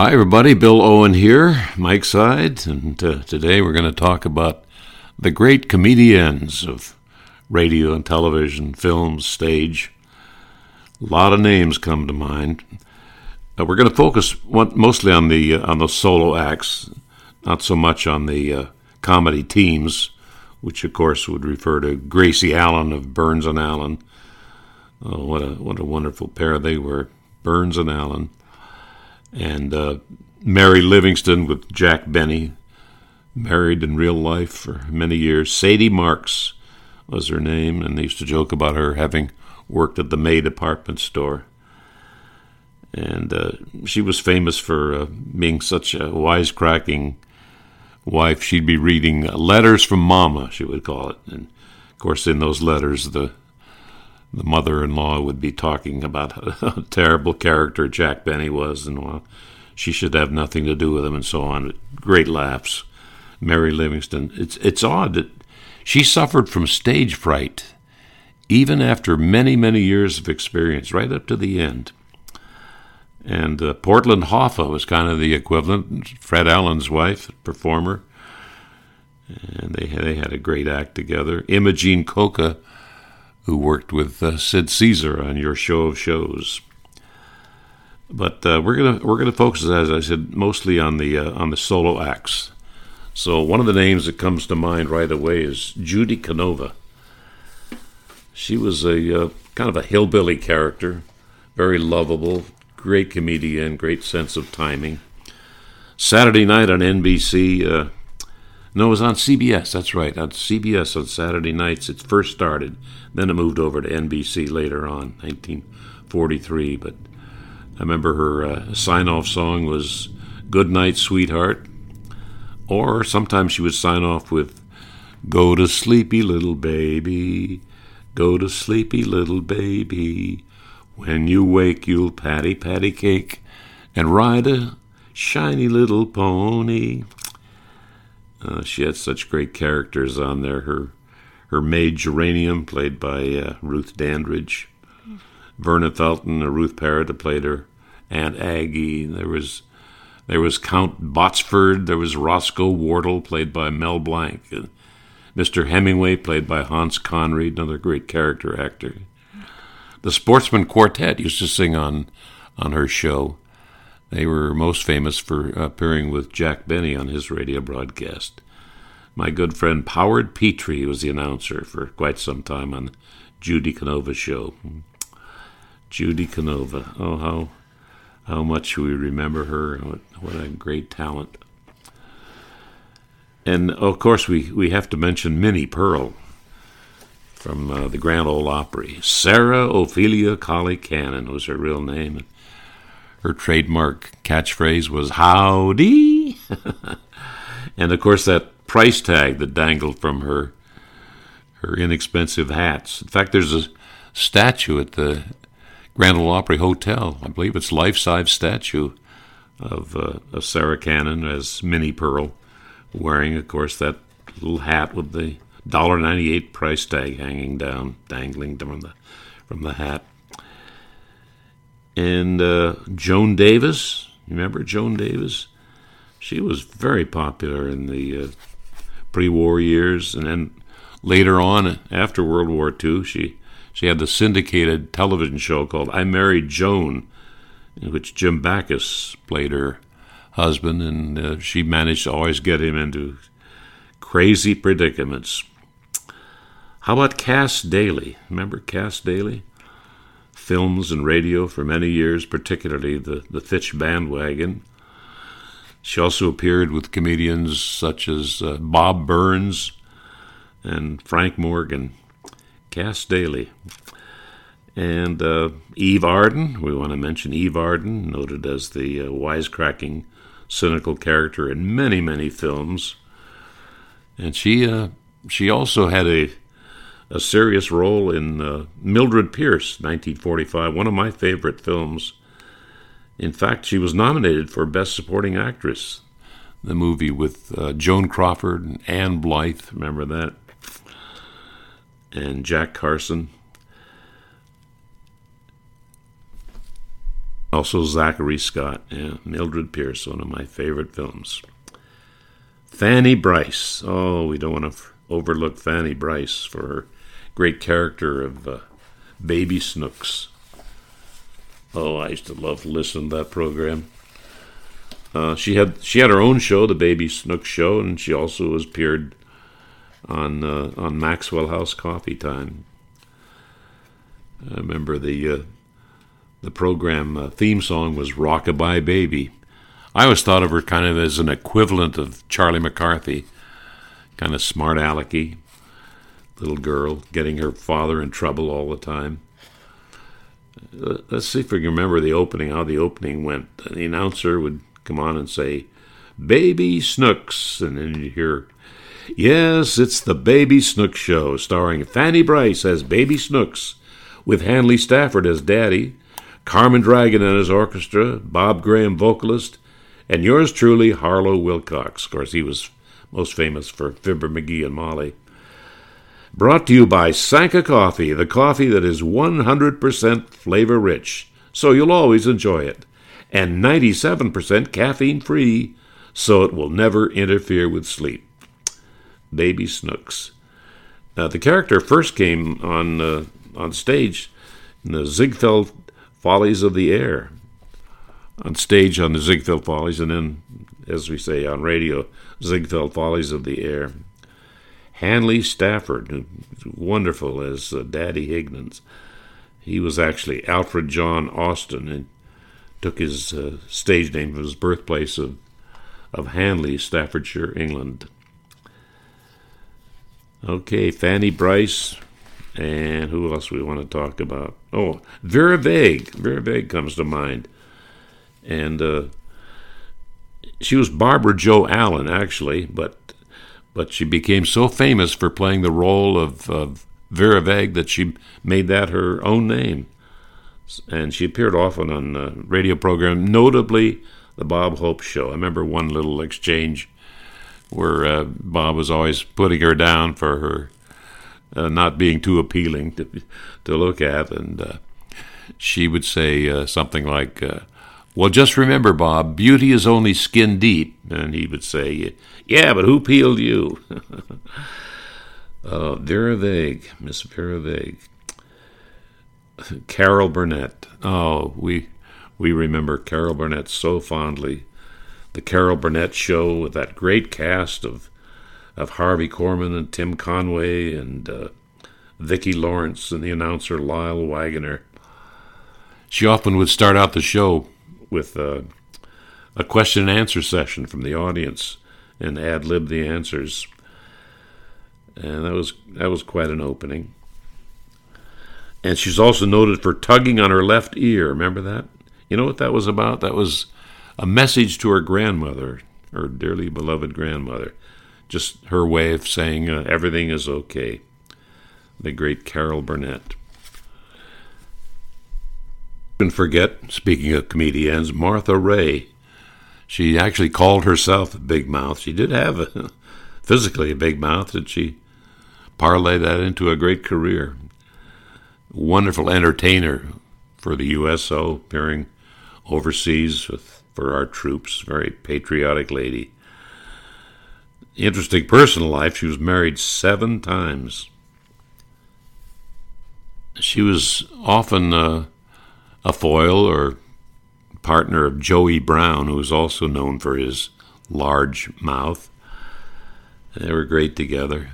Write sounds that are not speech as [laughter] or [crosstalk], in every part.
Hi, everybody. Bill Owen here, Mike's Side, and uh, today we're going to talk about the great comedians of radio and television, films, stage. A lot of names come to mind. Uh, we're going to focus one, mostly on the uh, on the solo acts, not so much on the uh, comedy teams, which of course would refer to Gracie Allen of Burns and Allen. Oh, what a what a wonderful pair they were, Burns and Allen and uh, Mary Livingstone with Jack Benny, married in real life for many years. Sadie Marks was her name, and they used to joke about her having worked at the May department store. And uh, she was famous for uh, being such a wisecracking wife. She'd be reading letters from Mama, she would call it. And of course, in those letters, the the mother-in-law would be talking about how [laughs] terrible character Jack Benny was, and well, she should have nothing to do with him, and so on. Great laughs. Mary Livingstone. It's it's odd that she suffered from stage fright, even after many many years of experience, right up to the end. And uh, Portland Hoffa was kind of the equivalent. Fred Allen's wife, performer, and they they had a great act together. Imogene Coca who worked with uh, Sid Caesar on your show of shows. But uh, we're gonna we're gonna focus, as I said, mostly on the uh, on the solo acts. So one of the names that comes to mind right away is Judy Canova. She was a uh, kind of a hillbilly character, very lovable, great comedian, great sense of timing. Saturday night on NBC, uh, no, it was on CBS. That's right, on CBS on Saturday nights. It first started. Then it moved over to NBC later on, 1943. But I remember her uh, sign-off song was "Good Night, Sweetheart," or sometimes she would sign off with "Go to sleepy little baby, go to sleepy little baby. When you wake, you'll patty patty cake and ride a shiny little pony." Uh, she had such great characters on there. Her her maid Geranium, played by uh, Ruth Dandridge, Verna Felton, or Ruth Perrott, played her Aunt Aggie. There was there was Count Botsford. There was Roscoe Wardle, played by Mel Blanc. Uh, Mr. Hemingway, played by Hans Conried, another great character actor. The Sportsman Quartet used to sing on on her show. They were most famous for appearing with Jack Benny on his radio broadcast. My good friend Howard Petrie was the announcer for quite some time on Judy Canova show. Judy Canova. Oh, how how much we remember her. What, a great talent. And of course, we, we have to mention Minnie Pearl from uh, the Grand Ole Opry. Sarah Ophelia Colley Cannon was her real name her trademark catchphrase was howdy. [laughs] and of course, that price tag that dangled from her her inexpensive hats. In fact, there's a statue at the Grand Ole Opry Hotel. I believe it's life size statue of, uh, of Sarah Cannon as Minnie Pearl, wearing, of course, that little hat with the $1.98 price tag hanging down, dangling from the from the hat and uh, Joan Davis. Remember Joan Davis? She was very popular in the uh, pre-war years, and then later on, after World War II, she she had the syndicated television show called "I Married Joan," in which Jim Backus played her husband, and uh, she managed to always get him into crazy predicaments. How about Cass Daley? Remember Cass Daley? Films and radio for many years, particularly the, the Fitch bandwagon. She also appeared with comedians such as uh, Bob Burns and Frank Morgan, Cass Daley, and uh, Eve Arden. We want to mention Eve Arden, noted as the uh, wisecracking, cynical character in many, many films. And she uh, she also had a a serious role in uh, Mildred Pierce, 1945, one of my favorite films. In fact, she was nominated for Best Supporting Actress. The movie with uh, Joan Crawford and Ann Blyth, remember that? And Jack Carson. Also Zachary Scott. Yeah, Mildred Pierce, one of my favorite films. Fanny Brice. Oh, we don't want to f- overlook Fanny Brice for her great character of uh, Baby Snooks. Oh, I used to love to listen to that program. Uh, she had she had her own show, the Baby Snooks Show, and she also appeared on uh, on Maxwell House Coffee Time. I remember the uh, the program uh, theme song was "Rockabye Baby." I always thought of her kind of as an equivalent of Charlie McCarthy, kind of smart alecky little girl getting her father in trouble all the time. Uh, let's see if we can remember the opening, how the opening went. The announcer would come on and say, Baby Snooks, and then you'd hear, Yes, it's the Baby Snooks Show, starring Fanny Brice as Baby Snooks, with Hanley Stafford as Daddy, Carmen Dragon and his orchestra, Bob Graham vocalist, and yours truly, Harlow Wilcox. Of course, he was most famous for Fibber McGee and Molly. Brought to you by Sanka Coffee, the coffee that is 100% flavor rich, so you'll always enjoy it, and 97% caffeine free, so it will never interfere with sleep. Baby Snooks. Now, the character first came on uh, on stage in the Ziegfeld Follies of the Air. On stage on the Ziegfeld Follies, and then, as we say on radio, Ziegfeld Follies of the Air. Hanley Stafford, wonderful as uh, Daddy Higgins. He was actually Alfred John Austin and took his uh, stage name from his birthplace of, of Hanley, Staffordshire, England. Okay, Fanny Brice, and who else we want to talk about? Oh, Vera Vague. Vera Vague comes to mind. And uh, she was Barbara Jo Allen, actually, but but she became so famous for playing the role of, of Vera Vague that she made that her own name. And she appeared often on uh, radio programs, notably the Bob Hope Show. I remember one little exchange where uh, Bob was always putting her down for her uh, not being too appealing to to look at, and uh, she would say uh, something like, uh, well, just remember, Bob, beauty is only skin deep. And he would say, Yeah, but who peeled you? [laughs] uh, Vera Vague, Miss Vera Vague. Carol Burnett. Oh, we we remember Carol Burnett so fondly. The Carol Burnett Show with that great cast of of Harvey Korman and Tim Conway and uh, Vicki Lawrence and the announcer Lyle Waggoner. She often would start out the show with a question and answer session from the audience and ad lib the answers. And that was that was quite an opening. And she's also noted for tugging on her left ear. Remember that? You know what that was about? That was a message to her grandmother, her dearly beloved grandmother. Just her way of saying uh, everything is okay. The great Carol Burnett can forget, speaking of comedians, Martha Raye. She actually called herself big mouth. She did have a, [laughs] physically a big mouth, and she parlayed that into a great career. Wonderful entertainer for the USO, appearing overseas with, for our troops. Very patriotic lady. Interesting personal life. She was married seven times. She was often uh, a foil or partner of Joey Brown, who was also known for his large mouth. They were great together.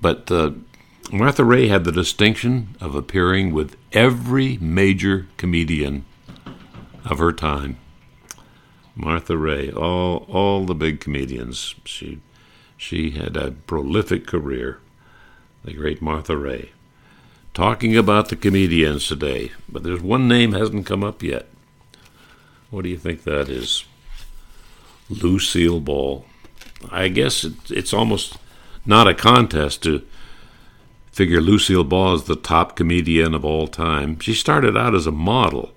But uh, Martha Raye had the distinction of appearing with every major comedian of her time. Martha Raye, all all the big comedians. She she had a prolific career. The great Martha Raye talking about the comedians today, but there's one name hasn't come up yet. What do you think that is? Lucille Ball. I guess it, it's almost not a contest to figure Lucille Ball is the top comedian of all time. She started out as a model,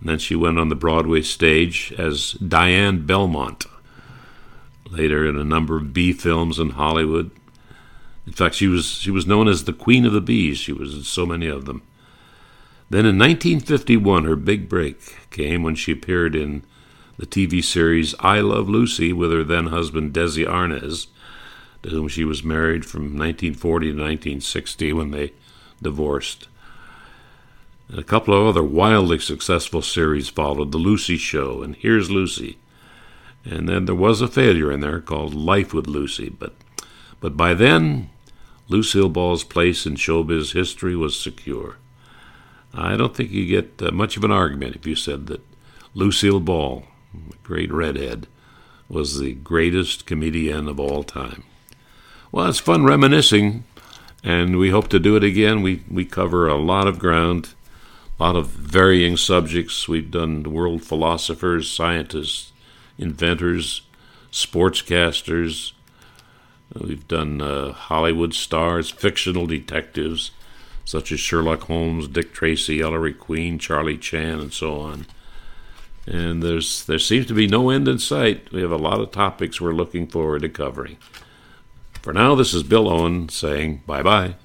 and then she went on the Broadway stage as Diane Belmont. Later, in a number of B films in Hollywood, in fact, she was she was known as the Queen of the Bees. She was in so many of them. Then in 1951, her big break came when she appeared in the TV series I Love Lucy with her then husband Desi Arnaz, to whom she was married from 1940 to 1960 when they divorced. And a couple of other wildly successful series followed The Lucy Show and Here's Lucy. And then there was a failure in there called Life with Lucy, but but by then Lucille Ball's place in showbiz history was secure. I don't think you get uh, much of an argument if you said that Lucille Ball, the great redhead, was the greatest comedian of all time. Well, it's fun reminiscing, and we hope to do it again. We we cover a lot of ground, a lot of varying subjects. We've done world philosophers, scientists, inventors, sportscasters. We've done uh, Hollywood stars, fictional detectives such as Sherlock Holmes, Dick Tracy, Ellery Queen, Charlie Chan, and so on. And there's there seems to be no end in sight. We have a lot of topics we're looking forward to covering. For now, this is Bill Owen saying bye bye.